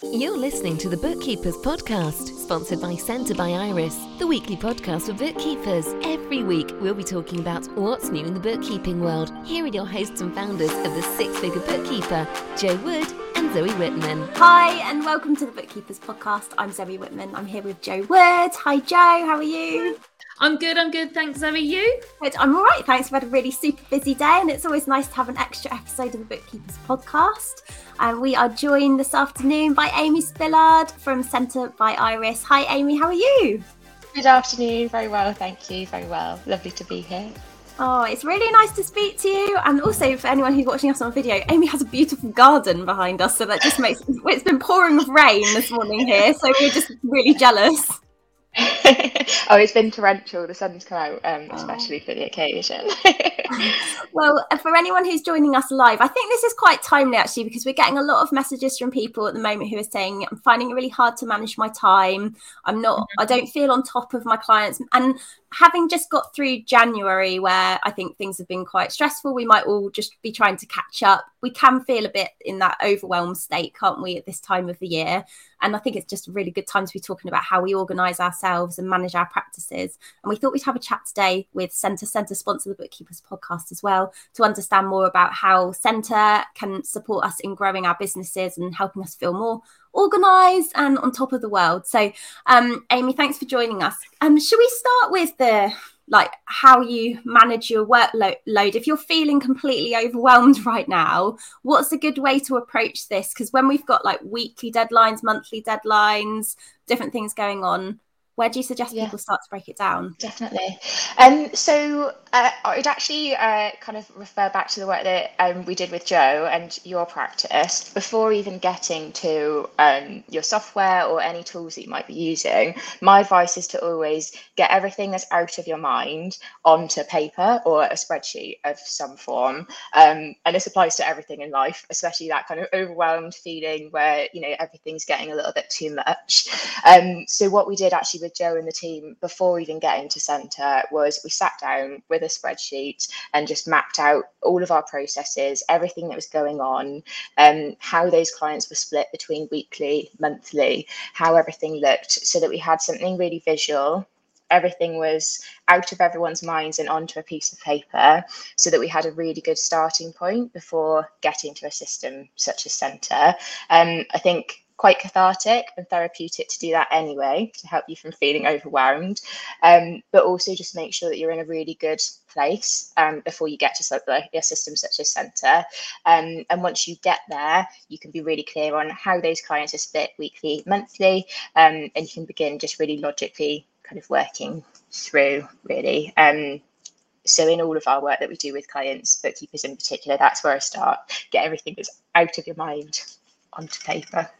You're listening to the Bookkeepers Podcast, sponsored by Senta by Iris, the weekly podcast for bookkeepers. Every week, we'll be talking about what's new in the bookkeeping world. Here are your hosts and founders of the Six Figure Bookkeeper, Jo Wood and Zoe Whitman. Hi, and welcome to the Bookkeepers Podcast. I'm Zoe Whitman. I'm here with Jo Wood. Hi, Jo. How are you? I'm good, I'm good. Thanks, Zoe. You? Good. I'm all right. Thanks. We've had a really super busy day, and it's always nice to have an extra episode of the Bookkeepers podcast. And we are joined this afternoon by Amy Spillard from Senta by Iris. Hi, Amy. How are you? Good afternoon. Very well, thank you. Very well. Lovely to be here. Oh, it's really nice to speak to you. And also, for anyone who's watching us on video, Amy has a beautiful garden behind us. So that just makes it's been pouring with rain this morning here. So we're just really jealous. oh, it's been torrential. The sun's come out, um, especially oh. for the occasion. well, for anyone who's joining us live, I think this is quite timely actually because we're getting a lot of messages from people at the moment who are saying, I'm finding it really hard to manage my time. I'm not, mm-hmm. I don't feel on top of my clients. And having just got through January, where I think things have been quite stressful, we might all just be trying to catch up. We can feel a bit in that overwhelmed state, can't we, at this time of the year? And I think it's just a really good time to be talking about how we organise ourselves and manage our practices. And we thought we'd have a chat today with Senta. Senta sponsor the Bookkeepers podcast as well to understand more about how Senta can support us in growing our businesses and helping us feel more organised and on top of the world. So, um, Amy, thanks for joining us. Um, should we start with the like how you manage your workload if you're feeling completely overwhelmed right now what's a good way to approach this because when we've got like weekly deadlines monthly deadlines different things going on where do you suggest yeah. people start to break it down definitely um so uh, I'd actually uh, kind of refer back to the work that um, we did with Jo and your practice before even getting to um, your software or any tools that you might be using. My advice is to always get everything that's out of your mind onto paper or a spreadsheet of some form. Um, and this applies to everything in life, especially that kind of overwhelmed feeling where you know everything's getting a little bit too much. Um, so what we did actually with Jo and the team before even getting to Senta was we sat down with a spreadsheet and just mapped out all of our processes, everything that was going on, um, how those clients were split between weekly, monthly, how everything looked, so that we had something really visual everything was out of everyone's minds and onto a piece of paper so that we had a really good starting point before getting to a system such as Senta. Um, I think quite cathartic and therapeutic to do that anyway to help you from feeling overwhelmed. Um, but also just make sure that you're in a really good place um, before you get to a system such as Senta. Um, and once you get there you can be really clear on how those clients are split weekly monthly um, and you can begin just really logically kind of working through really. Um, so in all of our work that we do with clients bookkeepers in particular that's where i start get everything that's out of your mind onto paper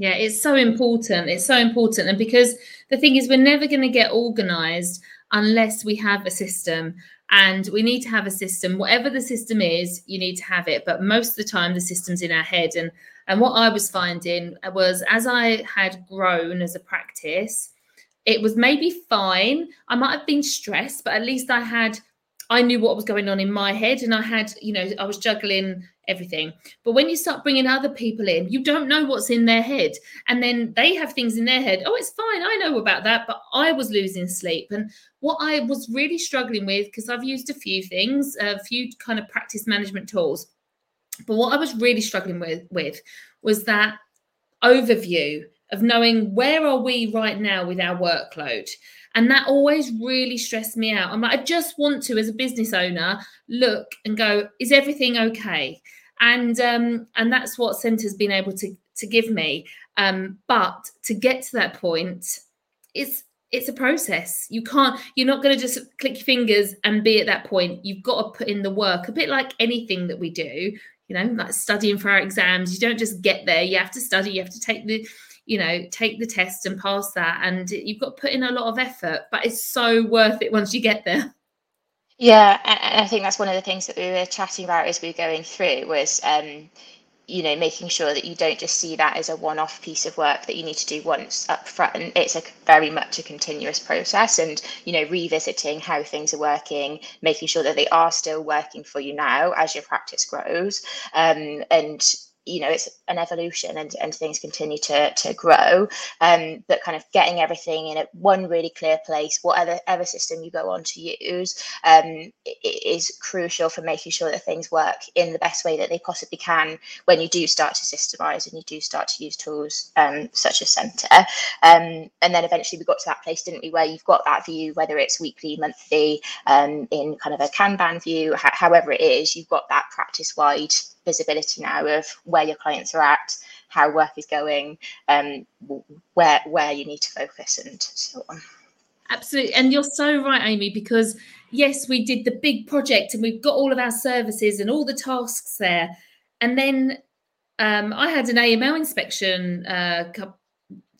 yeah, it's so important. It's so important. And because the thing is, we're never going to get organized unless we have a system. And we need to have a system. Whatever the system is, you need to have it. But most of the time, the system's in our head. And and what I was finding was as I had grown as a practice, it was maybe fine. I might have been stressed, but at least I had I knew what was going on in my head and I had, you know, I was juggling everything. But when you start bringing other people in, you don't know what's in their head. And then they have things in their head. Oh, it's fine. I know about that. But I was losing sleep. And what I was really struggling with, because I've used a few things, a few kind of practice management tools. But what I was really struggling with, with was that overview of knowing where are we right now with our workload and that always really stressed me out. I'm like, I just want to, as a business owner, look and go, is everything okay? And um, and that's what Senta's been able to to give me. Um, but to get to that point, it's it's a process. You can't, you're not going to just click your fingers and be at that point. You've got to put in the work, a bit like anything that we do, you know, like studying for our exams. You don't just get there. You have to study, you have to take the you know, take the test and pass that. And you've got to put in a lot of effort, but it's so worth it once you get there. Yeah, and I think that's one of the things that we were chatting about as we were going through was, um, you know, making sure that you don't just see that as a one-off piece of work that you need to do once up front. And It's a very much a continuous process, and you know, revisiting how things are working, making sure that they are still working for you now as your practice grows, um, and you know it's an evolution and, and things continue to to grow um but kind of getting everything in a, one really clear place whatever ever system you go on to use um is crucial for making sure that things work in the best way that they possibly can when you do start to systemize and you do start to use tools um such as Senta um and then eventually we got to that place didn't we where you've got that view whether it's weekly monthly um in kind of a kanban view however it is you've got that practice wide visibility now of where your clients are at, how work is going, um, where where you need to focus, and so on. Absolutely, and you're so right, Amy, because yes, we did the big project and we've got all of our services and all the tasks there, and then um, I had an AML inspection uh,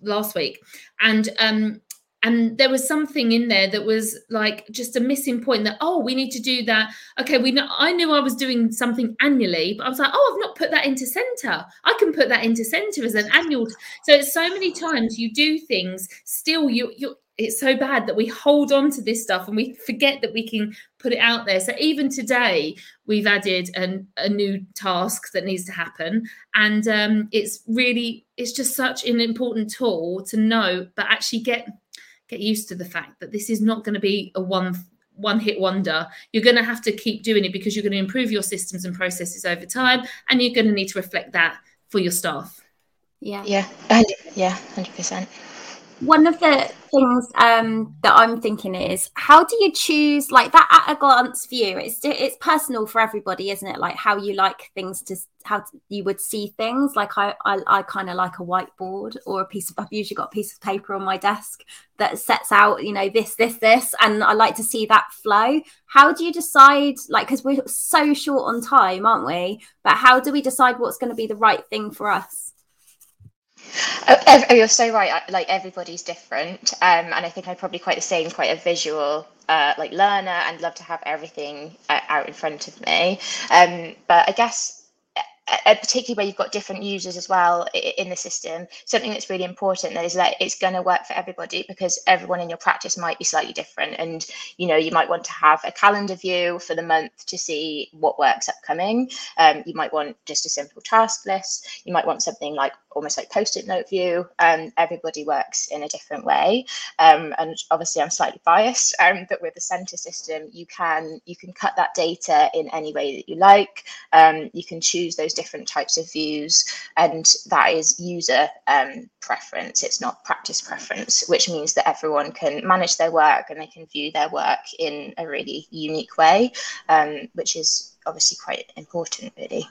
last week, and um, and there was something in there that was like just a missing point that oh we need to do that. Okay we know i knew i was doing something annually but i was like oh i've not put that into Senta. I can put that into Senta as an annual so it's so many times you do things still you you it's so bad that we hold on to this stuff and we forget that we can put it out there. So even today, we've added an, a new task that needs to happen, and um, it's really it's just such an important tool to know, but actually get get used to the fact that this is not going to be a one one hit wonder. You're going to have to keep doing it because you're going to improve your systems and processes over time, and you're going to need to reflect that for your staff. Yeah. Yeah. Yeah. Hundred percent one of the things um, that I'm thinking is how do you choose like that at a glance view? It's it's personal for everybody, isn't it? Like how you like things to how you would see things. Like I I, I kind of like a whiteboard or a piece of I've usually got a piece of paper on my desk that sets out you know this this this, and I like to see that flow. How do you decide? Like because we're so short on time, aren't we? But how do we decide what's going to be the right thing for us? Oh, you're so right. Like everybody's different, um, and I think I'm probably quite the same, quite a visual uh, like learner, and love to have everything uh, out in front of me. Um, but I guess particularly where you've got different users as well in the system, something that's really important is that it's going to work for everybody because everyone in your practice might be slightly different. And, you know, you might want to have a calendar view for the month to see what work's upcoming. Um, you might want just a simple task list. You might want something like almost like post-it note view. Um, everybody works in a different way. Um, and obviously I'm slightly biased, um, but with the Senta system, you can you can cut that data in any way that you like. Um, you can choose those different types of views, and that is user um, preference. It's not practice preference, which means that everyone can manage their work and they can view their work in a really unique way, um, which is obviously quite important, really.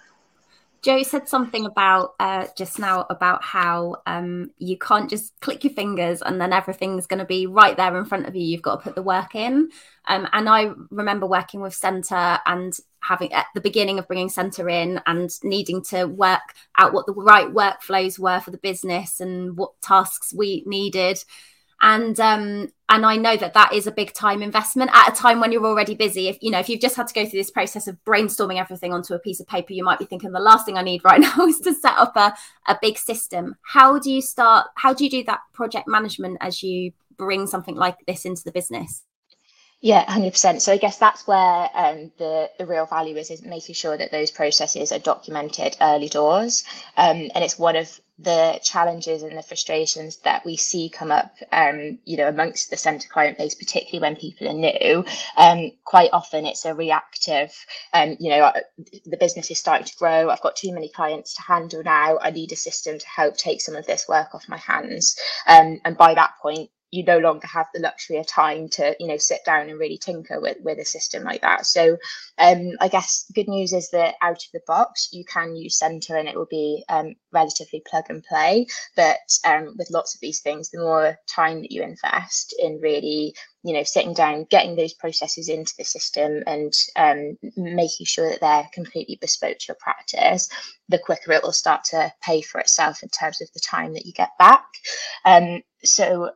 Jo said something about uh, just now about how um, you can't just click your fingers and then everything's going to be right there in front of you. You've got to put the work in. Um, and I remember working with Senta and having at the beginning of bringing Senta in and needing to work out what the right workflows were for the business and what tasks we needed. And um and i know that that is a big time investment at a time when you're already busy. If you know if you've just had to go through this process of brainstorming everything onto a piece of paper you might be thinking the last thing i need right now is to set up a, a big system. How do you start how do you do that project management as you bring something like this into the business yeah, hundred percent. So I guess that's where um, the the real value is is making sure that those processes are documented early doors, um, and it's one of the challenges and the frustrations that we see come up, um, you know, amongst the Senta client base, particularly when people are new. Um, quite often it's a reactive, um, you know, the business is starting to grow. I've got too many clients to handle now. I need a system to help take some of this work off my hands. Um, and by that point, you no longer have the luxury of time to you know sit down and really tinker with with a system like that. So um, i guess good news is that out of the box you can use Senta and it will be um, relatively plug and play. But um, with lots of these things the more time that you invest in really you know sitting down getting those processes into the system and um, making sure that they're completely bespoke to your practice the quicker it will start to pay for itself in terms of the time that you get back. Um, so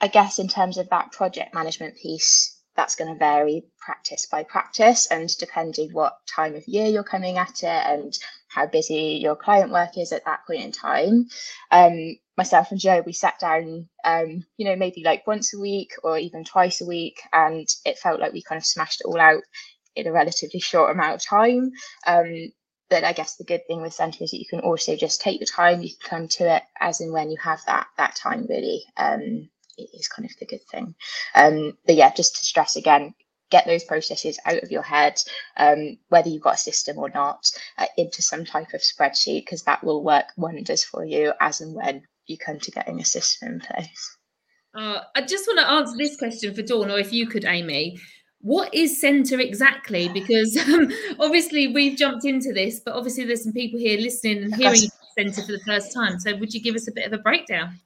I guess in terms of that project management piece, that's going to vary practice by practice and depending what time of year you're coming at it and how busy your client work is at that point in time. Um, myself and Jo, we sat down, um, you know, maybe like once a week or even twice a week, and it felt like we kind of smashed it all out in a relatively short amount of time. Um, but I guess the good thing with Senta is that you can also just take your time. You can come to it as and when you have that that time. Really, um, is kind of the good thing. Um, but yeah, just to stress again, get those processes out of your head, um, whether you've got a system or not, uh, into some type of spreadsheet because that will work wonders for you as and when you come to getting a system in place. Uh, I just want to answer this question for Dawn, or if you could, Amy. What is Senta exactly? Because um, obviously we've jumped into this, but obviously there's some people here listening and hearing Senta for the first time. So would you give us a bit of a breakdown?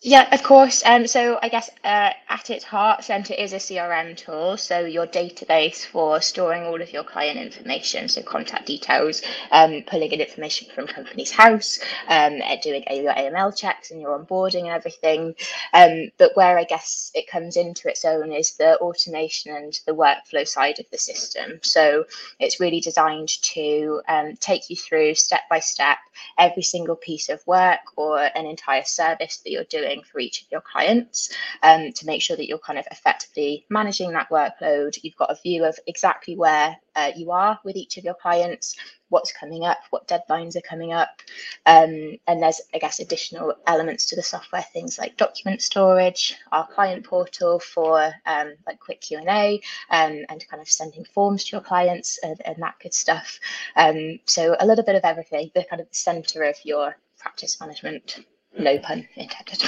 Yeah, of course. Um, so I guess uh, at its heart, Senta is a CRM tool. So your database for storing all of your client information, so contact details, um, pulling in information from Companies House, um, doing your AML checks and your onboarding and everything. Um, but where I guess it comes into its own is the automation and the workflow side of the system. So it's really designed to um, take you through step by step every single piece of work or an entire service that you're doing doing for each of your clients um, to make sure that you're kind of effectively managing that workload. You've got a view of exactly where uh, you are with each of your clients, what's coming up, what deadlines are coming up. Um, and there's, I guess, additional elements to the software, things like document storage, our client portal for um, like quick Q&A um, and kind of sending forms to your clients and, and that good stuff. Um, so a little bit of everything, the kind of the center of your practice management no pun intended.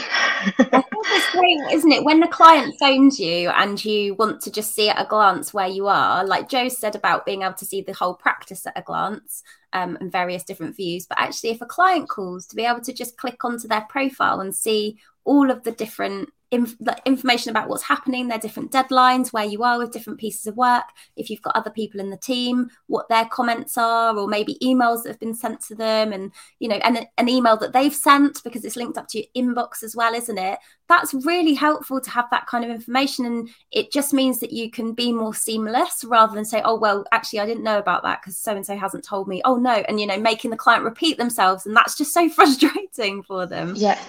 It's great, isn't it? When the client phones you and you want to just see at a glance where you are, like Joe said about being able to see the whole practice at a glance um, and various different views. But actually, if a client calls, to be able to just click onto their profile and see all of the different inf- information about what's happening, their different deadlines, where you are with different pieces of work, if you've got other people in the team, what their comments are, or maybe emails that have been sent to them, and you know, and an email that they've sent because it's linked up to your inbox as well, isn't it? That's really helpful to have that kind of information, and it just means that you can be more seamless rather than say, "Oh, well, actually, I didn't know about that because so and so hasn't told me." Oh no, and you know, making the client repeat themselves, and that's just so frustrating for them. Yeah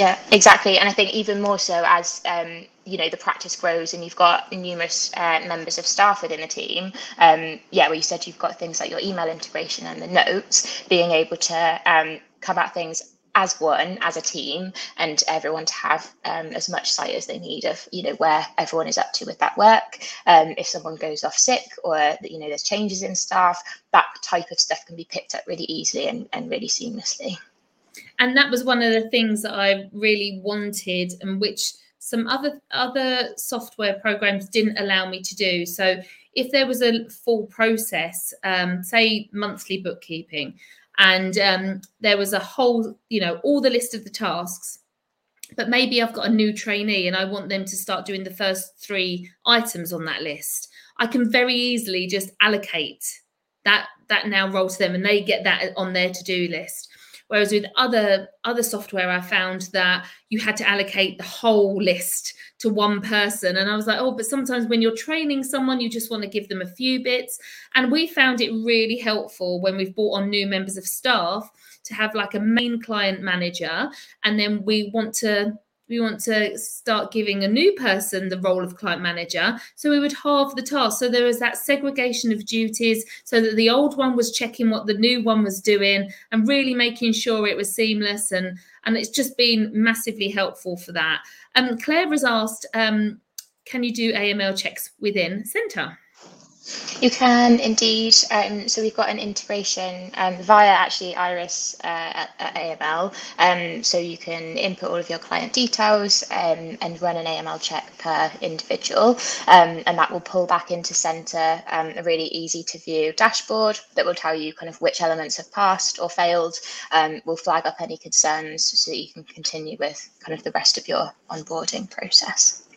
yeah, exactly. And I think even more so as um, you know the practice grows and you've got numerous uh, members of staff within the team. Um, yeah, where you said you've got things like your email integration and the notes, being able to um, come at things as one as a team and everyone to have um, as much sight as they need of you know where everyone is up to with that work um, if someone goes off sick or you know there's changes in staff that type of stuff can be picked up really easily and, and really seamlessly and that was one of the things that I really wanted, and which some other other software programs didn't allow me to do. So if there was a full process, um, say monthly bookkeeping, and um, there was a whole, you know, all the list of the tasks, but maybe I've got a new trainee and I want them to start doing the first three items on that list. I can very easily just allocate that that now roll to them and they get that on their to-do list Whereas with other other software, I found that you had to allocate the whole list to one person. And I was like, oh, but sometimes when you're training someone, you just want to give them a few bits. And we found it really helpful when we've brought on new members of staff to have like a main client manager. And then we want to we want to start giving a new person the role of client manager. So we would halve the task. So there was that segregation of duties so that the old one was checking what the new one was doing and really making sure it was seamless. And, and it's just been massively helpful for that. Um, Claire has asked, um, can you do AML checks within Senta? You can indeed. Um, so we've got an integration um, via actually Iris uh, at, at, AML. Um, so you can input all of your client details um, and run an AML check per individual, um, and that will pull back into Senta um, a really easy to view dashboard that will tell you kind of which elements have passed or failed. will flag up any concerns so that you can continue with kind of the rest of your onboarding process.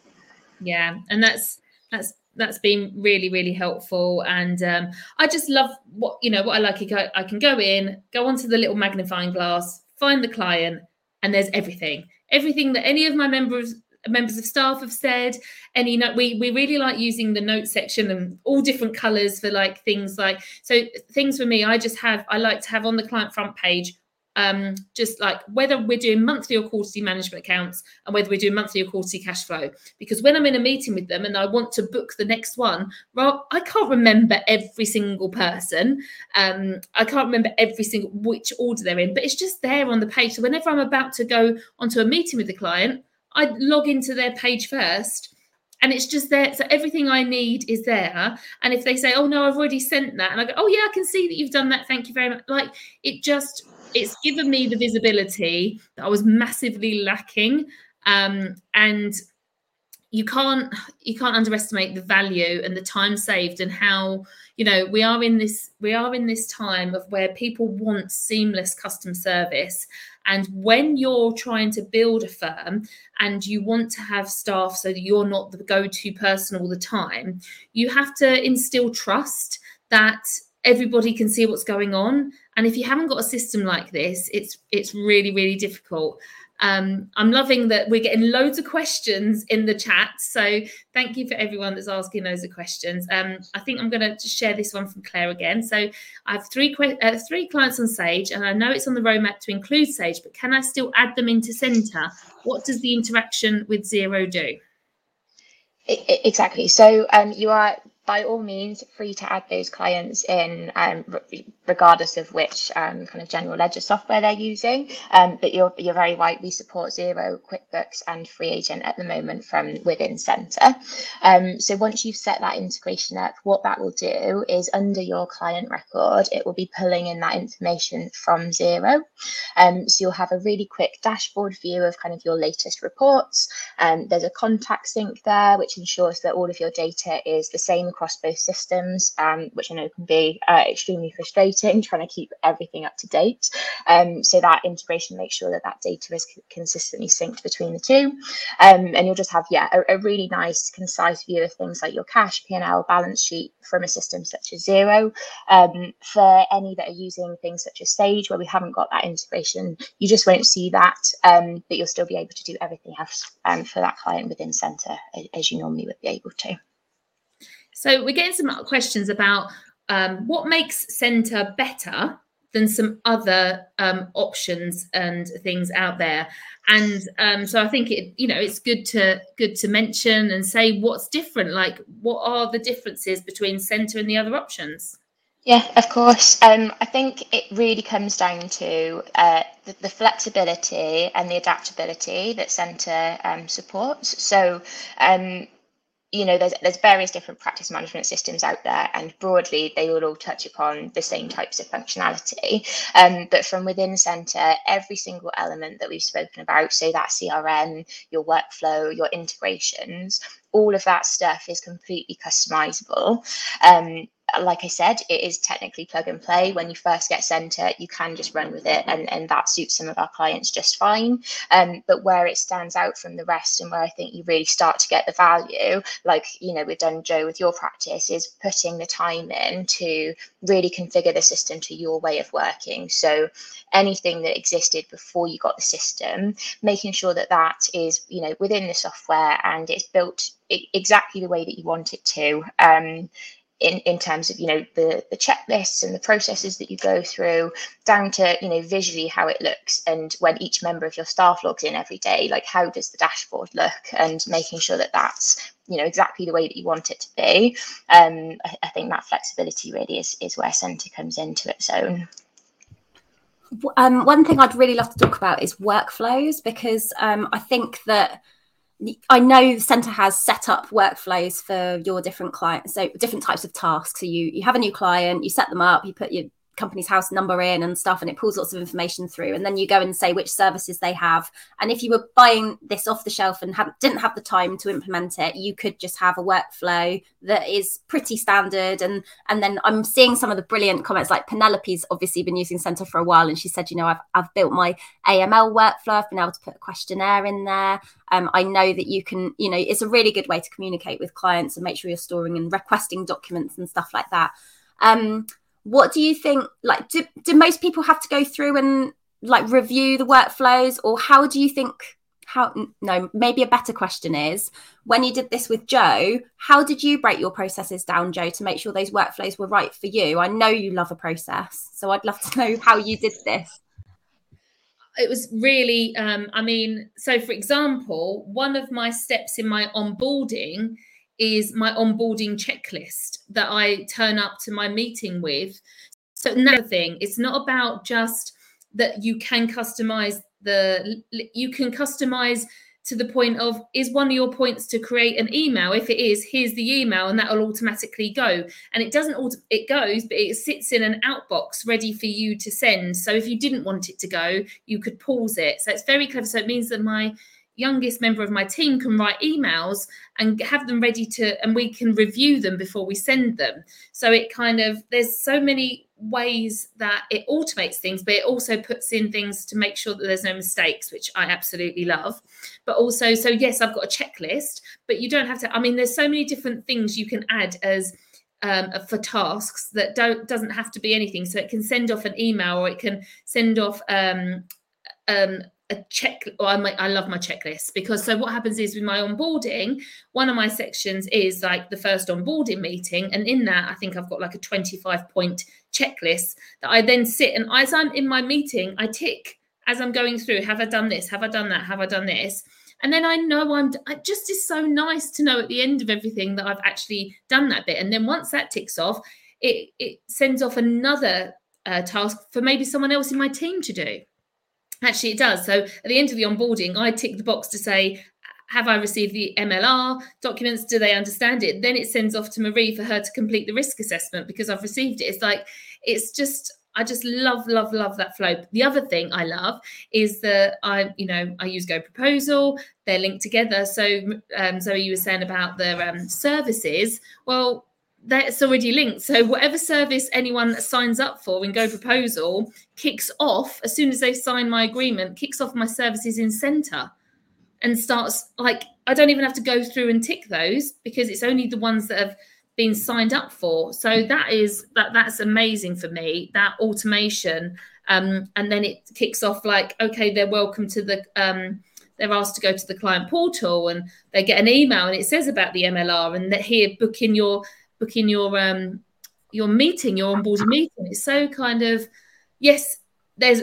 Yeah, and that's that's that's been really really helpful. And um, i just love what you know what i like i can go in go onto the little magnifying glass find the client and there's everything. Everything that any of my members members of staff have said any note we we really like using the note section and all different colors for like things like so things for me i just have i like to have on the client front page um, just like whether we're doing monthly or quarterly management accounts and whether we're doing monthly or quarterly cash flow. Because when I'm in a meeting with them and I want to book the next one, well, I can't remember every single person. Um, I can't remember every single which order they're in, but it's just there on the page. So whenever I'm about to go onto a meeting with the client, I log into their page first and it's just there. So everything I need is there. And if they say, "Oh no, I've already sent that," and I go, "Oh yeah, I can see that you've done that. Thank you very much." Like it just it's given me the visibility that I was massively lacking. Um, and you can't you can't underestimate the value and the time saved and how you know we are in this we are in this time of where people want seamless custom service and when you're trying to build a firm and you want to have staff so that you're not the go-to person all the time you have to instill trust that everybody can see what's going on and if you haven't got a system like this it's it's really really difficult um, I'm loving that we're getting loads of questions in the chat. So thank you for everyone that's asking of questions. Um, I think I'm going to share this one from Claire again. So I have three uh, three clients on Sage, and I know it's on the roadmap to include Sage, but can I still add them into Senta? What does the interaction with Xero do? Exactly. So um, you are by all means free to add those clients in um, regardless of which um, kind of general ledger software they're using. Um, but you're, you're very right we support Xero quickbooks and free agent at the moment from within Senta. Um, so once you've set that integration up what that will do is under your client record it will be pulling in that information from Xero um, so you'll have a really quick dashboard view of kind of your latest reports. Um, there's a contact sync there which ensures that all of your data is the same across both systems, um, which I know can be uh, extremely frustrating trying to keep everything up to date. Um, so that integration makes sure that that data is consistently synced between the two. Um, and you'll just have, yeah, a, a, really nice, concise view of things like your cash, P&L, balance sheet from a system such as Xero. Um, for any that are using things such as Sage, where we haven't got that integration, you just won't see that, um, but you'll still be able to do everything else for that client within Senta as you normally would be able to. So we're getting some questions about um, what makes Senta better than some other um, options and things out there. And um, so I think it, you know, it's good to good to mention and say what's different. Like, what are the differences between Senta and the other options? Yeah, of course. Um, I think it really comes down to uh, the, the, flexibility and the adaptability that Senta um, supports. So, um, you know there's there's various different practice management systems out there and broadly they will all touch upon the same types of functionality. Um, but from within Senta every single element that we've spoken about so that crm your workflow your integrations all of that stuff is completely customizable. Um, like I said, it is technically plug and play. When you first get Senta, you can just run with it, and, and that suits some of our clients just fine. Um, but where it stands out from the rest, and where I think you really start to get the value, like you know we've done Jo with your practice, is putting the time in to really configure the system to your way of working. So anything that existed before you got the system, making sure that that is you know within the software and it's built exactly the way that you want it to. Um, in, in terms of you know the the checklists and the processes that you go through down to you know visually how it looks and when each member of your staff logs in every day like how does the dashboard look and making sure that that's you know exactly the way that you want it to be. Um i, I think that flexibility really is is where Senta comes into its own. Um, one thing I'd really love to talk about is workflows because um, I think that I know the Senta has set up workflows for your different clients, so different types of tasks. So you you have a new client, you set them up, you put your company's house number in and stuff and it pulls lots of information through. And then you go and say which services they have. And if you were buying this off the shelf and have, didn't have the time to implement it you could just have a workflow that is pretty standard. And and then i'm seeing some of the brilliant comments like penelope's obviously been using Senta for a while and she said you know i've, I've built my aml workflow. I've been able to put a questionnaire in there. Um, i know that you can you know it's a really good way to communicate with clients and make sure you're storing and requesting documents and stuff like that. Um, what do you think like do, do most people have to go through and like review the workflows? Or how do you think how no maybe a better question is when you did this with jo how did you break your processes down jo to make sure those workflows were right for you? I know you love a process so i'd love to know how you did this. It was really um, i mean so for example one of my steps in my onboarding is my onboarding checklist that i turn up to my meeting with. So another thing it's not about just that you can customize the you can customize to the point of is one of your points to create an email? If it is here's the email and that will automatically go. And it doesn't auto- it goes but it sits in an outbox ready for you to send. So if you didn't want it to go you could pause it. So it's very clever. So it means that my youngest member of my team can write emails and have them ready to and we can review them before we send them so it kind of there's so many ways that it automates things, but it also puts in things to make sure that there's no mistakes, which I absolutely love. But also, so yes, I've got a checklist, but you don't have to. I mean, there's so many different things you can add as um, for tasks that don't doesn't have to be anything. So it can send off an email or it can send off um, um, a check or I, I love my checklist because so what happens is with my onboarding one of my sections is like the first onboarding meeting. And in that i think i've got like a 25 point checklist that i then sit and as i'm in my meeting i tick as i'm going through have i done this? Have i done that? Have i done this? And then i know i'm it just is so nice to know at the end of everything that i've actually done that bit. And then once that ticks off it it sends off another uh, task for maybe someone else in my team to do Actually, it does. So at the end of the onboarding, I tick the box to say, have I received the MLR documents? Do they understand it? Then it sends off to Marie for her to complete the risk assessment because I've received it. It's like, it's just, I just love, love, love that flow. The other thing I love is that I, you know, I use Go Proposal. They're linked together. So, um, Zoe, you were saying about the um, services. Well, that's already linked. So whatever service anyone signs up for in Go Proposal kicks off as soon as they sign my agreement, kicks off my services in Senta and starts like I don't even have to go through and tick those because it's only the ones that have been signed up for. So that is that that's amazing for me, that automation. Um, and then it kicks off like, okay, they're welcome to the um, they're asked to go to the client portal and they get an email and it says about the MLR and that here book in your booking your um your meeting, your onboarding meeting. It's so kind of yes, there's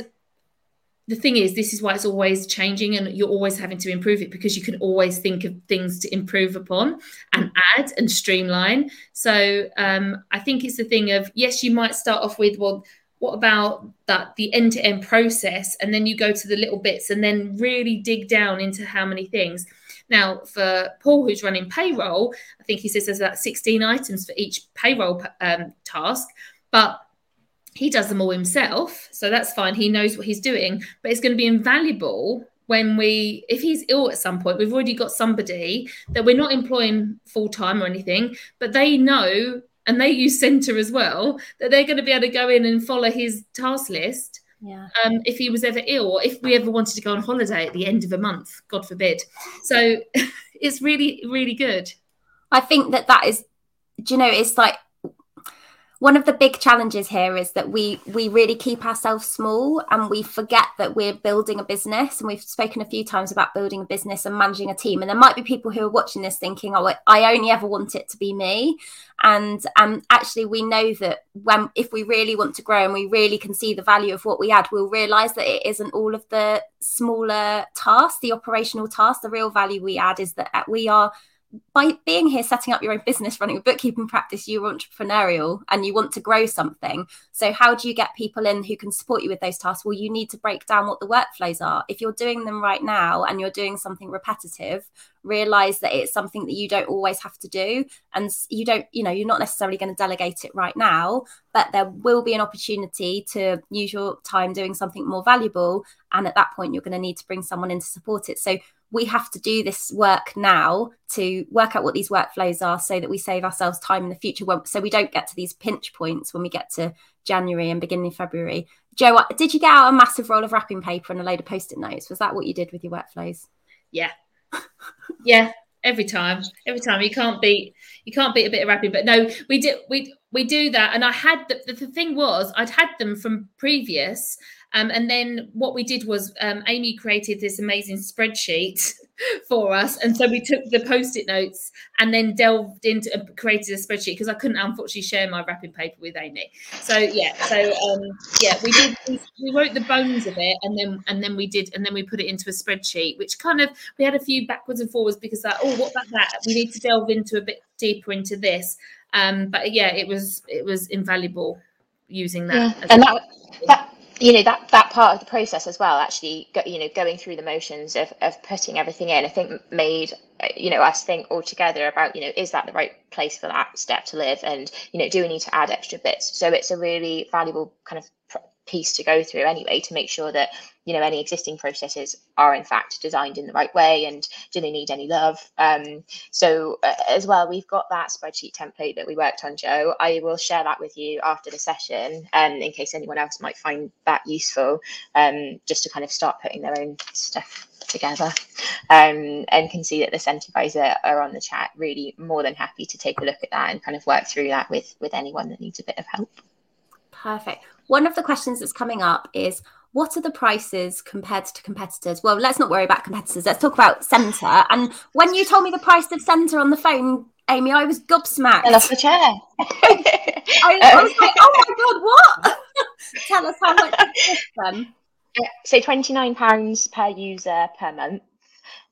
the thing is this is why it's always changing and you're always having to improve it because you can always think of things to improve upon and add and streamline. So um, i think it's the thing of yes you might start off with well what about that the end-to-end process? And then you go to the little bits and then really dig down into how many things now, for Paul, who's running payroll, I think he says there's about 16 items for each payroll um, task, but he does them all himself. So that's fine. He knows what he's doing, but it's going to be invaluable when we, if he's ill at some point, we've already got somebody that we're not employing full time or anything, but they know and they use Senta as well that they're going to be able to go in and follow his task list yeah. Um, if he was ever ill or if we ever wanted to go on holiday at the end of a month, God forbid. So it's really, really good. I think that that is, do you know, it's like one of the big challenges here is that we we really keep ourselves small and we forget that we're building a business. And we've spoken a few times about building a business and managing a team. And there might be people who are watching this thinking oh i only ever want it to be me. And um, actually we know that when if we really want to grow and we really can see the value of what we add we'll realize that it isn't all of the smaller tasks the operational tasks the real value we add is that uh, we are by being here setting up your own business running a bookkeeping practice you're entrepreneurial and you want to grow something. So how do you get people in who can support you with those tasks? Well you need to break down what the workflows are. If you're doing them right now and you're doing something repetitive realize that it's something that you don't always have to do and you don't you know you're not necessarily going to delegate it right now but there will be an opportunity to use your time doing something more valuable. And at that point you're going to need to bring someone in to support it. So we have to do this work now to work out what these workflows are so that we save ourselves time in the future so we don't get to these pinch points when we get to January and beginning of February. Jo, did you get out a massive roll of wrapping paper and a load of post-it notes? Was that what you did with your workflows? Yeah. yeah, every time. Every time. You can't beat you can't beat a bit of wrapping. But no, we did we we do that. And I had the, the thing was I'd had them from previous um, and then what we did was um, Amy created this amazing spreadsheet for us. And so we took the post-it notes and then delved into uh, created a spreadsheet because I couldn't unfortunately share my wrapping paper with Amy. So yeah, so um, yeah, we did we, we wrote the bones of it and then and then we did and then we put it into a spreadsheet, which kind of we had a few backwards and forwards because like, oh, what about that? We need to delve into a bit deeper into this. Um, but yeah, it was it was invaluable using that. Yeah. And that, that you know that that part of the process as well actually go, you know going through the motions of, of putting everything in i think made you know us think all together about you know is that the right place for that step to live? And you know do we need to add extra bits? So it's a really valuable kind of piece to go through anyway to make sure that you know any existing processes are in fact designed in the right way and do they need any love. Um, so uh, as well we've got that spreadsheet template that we worked on jo. I will share that with you after the session um, in case anyone else might find that useful um, just to kind of start putting their own stuff together. Um, and can see that the Centervisor are on the chat. Really more than happy to take a look at that and kind of work through that with with anyone that needs a bit of help perfect one of the questions that's coming up is what are the prices compared to competitors? Well, let's not worry about competitors. Let's talk about Senta. And when you told me the price of Senta on the phone, Amy, I was gobsmacked. Fell off the chair. I, I, was like, oh my god, what? Tell us how much it then. So twenty nine pounds per user per month.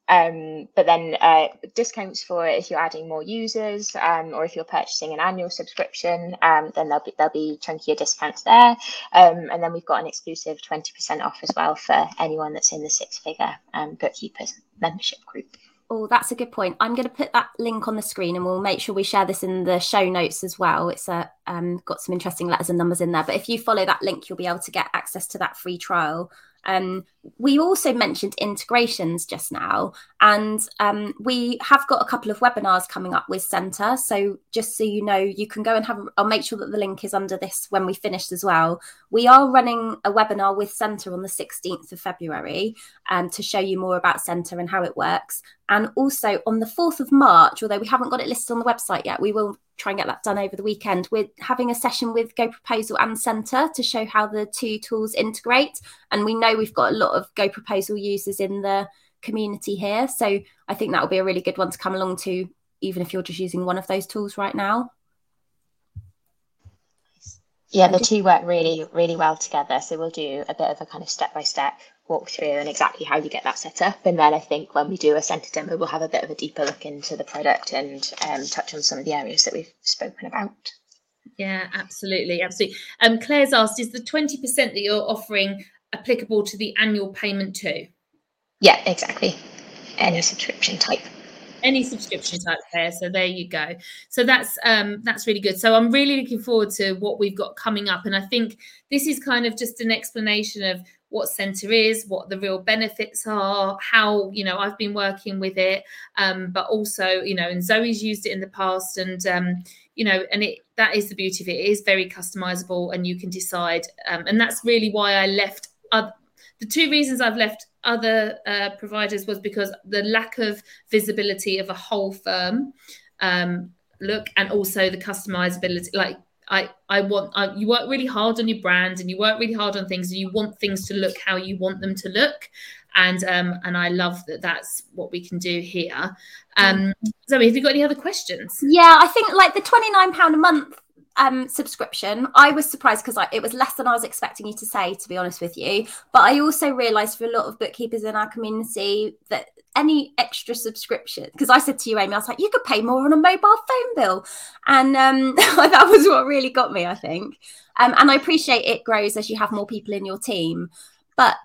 Um, but then uh, discounts for if you're adding more users um, or if you're purchasing an annual subscription, um, then there'll be there'll be chunkier discounts there. Um, and then we've got an exclusive 20% off as well for anyone that's in the six figure um, bookkeepers membership group. Oh, that's a good point. I'm going to put that link on the screen, and we'll make sure we share this in the show notes as well. It's a, um, got some interesting letters and numbers in there. But if you follow that link, you'll be able to get access to that free trial um, we also mentioned integrations just now, and um, we have got a couple of webinars coming up with Senta. So just so you know, you can go and have. I'll make sure that the link is under this when we finish as well. We are running a webinar with Senta on the 16th of February um, to show you more about Senta and how it works. And also on the 4th of March, although we haven't got it listed on the website yet, we will try and get that done over the weekend. We're having a session with Go Proposal and Senta to show how the two tools integrate. And we know we've got a lot of Go Proposal users in the community here. So I think that will be a really good one to come along to, even if you're just using one of those tools right now. Yeah, the two work really, really well together. So we'll do a bit of a kind of step by step walk through and exactly how you get that set up. And then I think when we do a Senta demo, we'll have a bit of a deeper look into the product and um, touch on some of the areas that we've spoken about. Yeah, absolutely, absolutely. Um, Claire's asked, is the twenty percent that you're offering applicable to the annual payment too? Yeah, exactly. Any subscription type any subscription type there so there you go so that's um that's really good so i'm really looking forward to what we've got coming up and i think this is kind of just an explanation of what Senta is what the real benefits are how you know i've been working with it um, but also you know and zoe's used it in the past and um, you know and it that is the beauty of it. It is very customizable and you can decide um, and that's really why i left uh, the two reasons i've left other uh, providers was because the lack of visibility of a whole firm um, look and also the customizability like I I want I, you work really hard on your brand and you work really hard on things and you want things to look how you want them to look and um and I love that that's what we can do here. Um Zoe, have you got any other questions? Yeah, I think like the 29 pound a month um, subscription, I was surprised because it was less than I was expecting you to say, to be honest with you. But I also realised for a lot of bookkeepers in our community that any extra subscription because I said to you, Amy, I was like, you could pay more on a mobile phone bill, and um, that was what really got me, I think. Um, and I appreciate it grows as you have more people in your team, but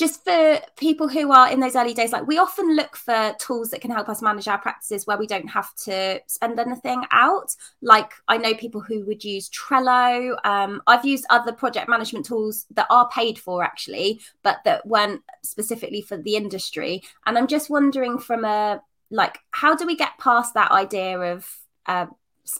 just for people who are in those early days, like we often look for tools that can help us manage our practices where we don't have to spend anything out. Like I know people who would use Trello. Um, I've used other project management tools that are paid for actually, but that weren't specifically for the industry. And I'm just wondering from a like, how do we get past that idea of uh,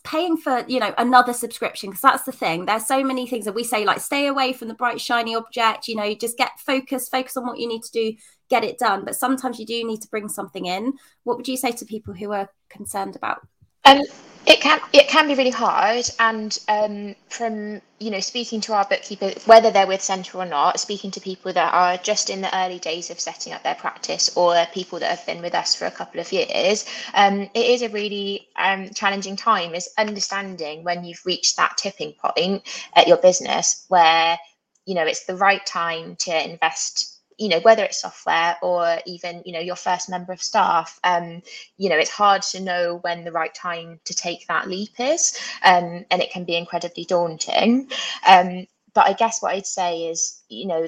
paying for you know another subscription because that's the thing. There's so many things that we say like stay away from the bright shiny object you know just get focused focus on what you need to do get it done. But sometimes you do need to bring something in. What would you say to people who are concerned about Um, it can it can be really hard, and um, from you know speaking to our bookkeeper, whether they're with Senta or not, speaking to people that are just in the early days of setting up their practice, or people that have been with us for a couple of years, um, it is a really um, challenging time. Is understanding when you've reached that tipping point at your business where you know it's the right time to invest you know whether it's software or even you know your first member of staff um you know it's hard to know when the right time to take that leap is um and it can be incredibly daunting. Um but i guess what i'd say is you know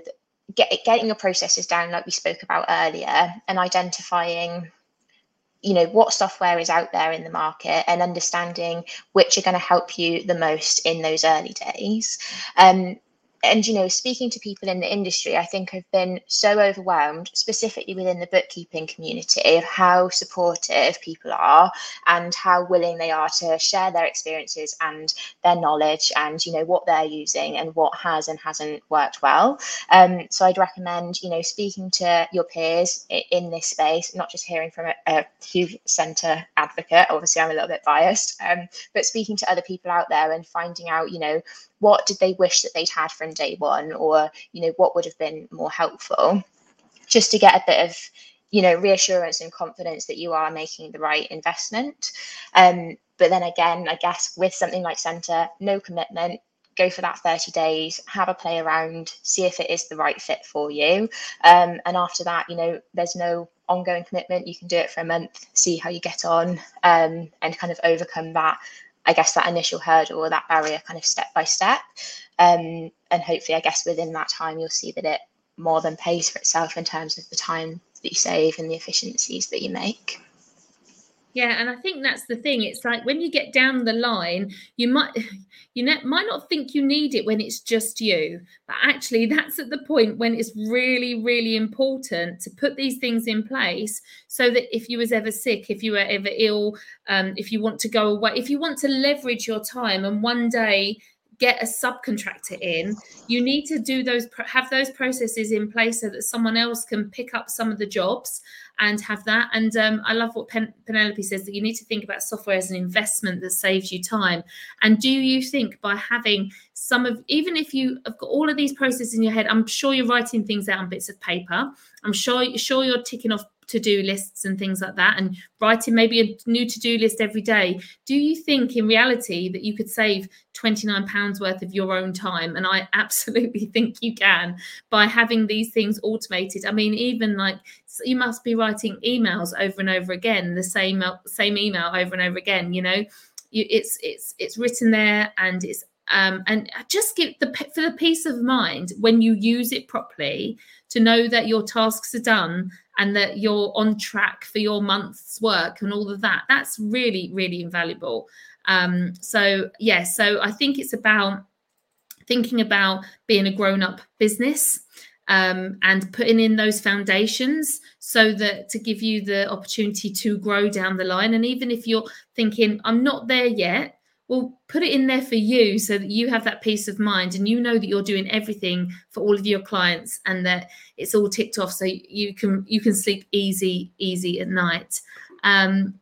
get, getting your processes down like we spoke about earlier and identifying you know what software is out there in the market and understanding which are going to help you the most in those early days. Um, and you know speaking to people in the industry i think i've been so overwhelmed specifically within the bookkeeping community of how supportive people are and how willing they are to share their experiences and their knowledge and you know what they're using and what has and hasn't worked well. Um, so i'd recommend you know speaking to your peers in this space not just hearing from a, a huge Senta advocate obviously i'm a little bit biased um, but speaking to other people out there and finding out you know what did they wish that they'd had day one or you know what would have been more helpful just to get a bit of you know reassurance and confidence that you are making the right investment. Um, but then again i guess with something like Senta no commitment go for that 30 days have a play around see if it is the right fit for you. Um, and after that you know there's no ongoing commitment you can do it for a month see how you get on um, and kind of overcome that I guess that initial hurdle or that barrier kind of step by step. Um, and hopefully, I guess within that time, you'll see that it more than pays for itself in terms of the time that you save and the efficiencies that you make. Yeah, and I think that's the thing. It's like when you get down the line, you might you might not think you need it when it's just you, but actually that's at the point when it's really really important to put these things in place so that if you was ever sick, if you were ever ill, um, if you want to go away, if you want to leverage your time and one day get a subcontractor in you need to do those have those processes in place so that someone else can pick up some of the jobs and have that. And um, i love what Pen- penelope says that you need to think about software as an investment that saves you time. And do you think by having some of even if you have got all of these processes in your head i'm sure you're writing things out on bits of paper. I'm sure sure you're ticking off to-do lists and things like that and writing maybe a new to-do list every day do you think in reality that you could save 29 pounds worth of your own time? And i absolutely think you can by having these things automated. I mean even like you must be writing emails over and over again the same same email over and over again you know? You, it's it's it's written there and it's um, and just give the for the peace of mind when you use it properly to know that your tasks are done and that you're on track for your month's work and all of that that's really really invaluable. Um, so yeah so i think it's about thinking about being a grown-up business um, and putting in those foundations so that to give you the opportunity to grow down the line. And even if you're thinking i'm not there yet well put it in there for you so that you have that peace of mind and you know that you're doing everything for all of your clients and that it's all ticked off so you can you can sleep easy easy at night um,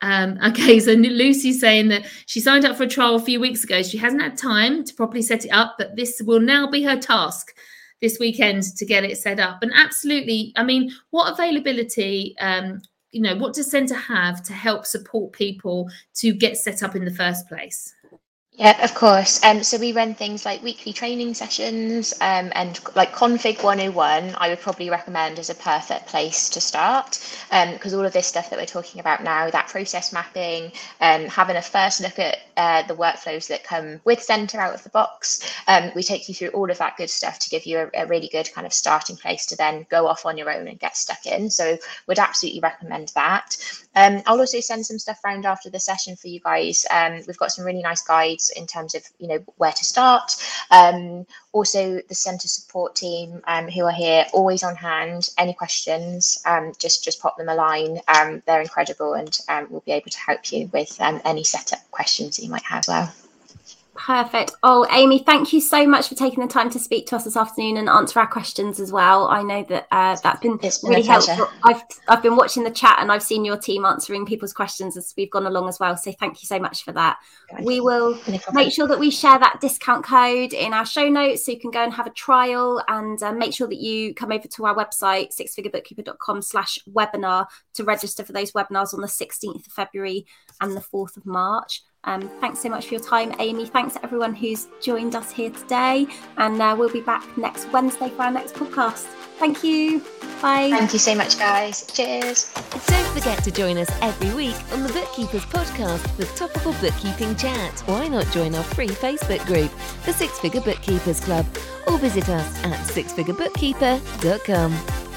um, okay, so Lucy's saying that she signed up for a trial a few weeks ago. She hasn't had time to properly set it up, but this will now be her task this weekend to get it set up. And absolutely, I mean, what availability um, you know, what does Senta have to help support people to get set up in the first place? Yeah, of course. Um, so we run things like weekly training sessions um, and like Config 101, I would probably recommend as a perfect place to start because um, all of this stuff that we're talking about now, that process mapping, um, having a first look at uh, the workflows that come with Senta out of the box, um, we take you through all of that good stuff to give you a, a really good kind of starting place to then go off on your own and get stuck in. So would absolutely recommend that. Um, I'll also send some stuff around after the session for you guys. Um, we've got some really nice guides in terms of you know where to start. Um, also, the Senta support team um, who are here always on hand. Any questions, um, just just pop them a line. Um, they're incredible, and we'll be able to help you with any setup questions that you might have as well. Perfect. Oh, Amy, thank you so much for taking the time to speak to us this afternoon and answer our questions as well. I know that uh, that's been, been really helpful. I've I've been watching the chat and I've seen your team answering people's questions as we've gone along as well. So thank you so much for that. We will make sure that we share that discount code in our show notes so you can go and have a trial and uh, make sure that you come over to our website sixfigurebookkeeper.com slash webinar to register for those webinars on the 16th of February and the 4th of March. Um, thanks so much for your time, Amy. Thanks to everyone who's joined us here today. And uh, we'll be back next Wednesday for our next podcast. Thank you. Bye. Thank you so much, guys. Cheers. Don't forget to join us every week on the Bookkeepers Podcast with topical bookkeeping chat. Why not join our free Facebook group, the Six Figure Bookkeepers Club, or visit us at sixfigurebookkeeper.com.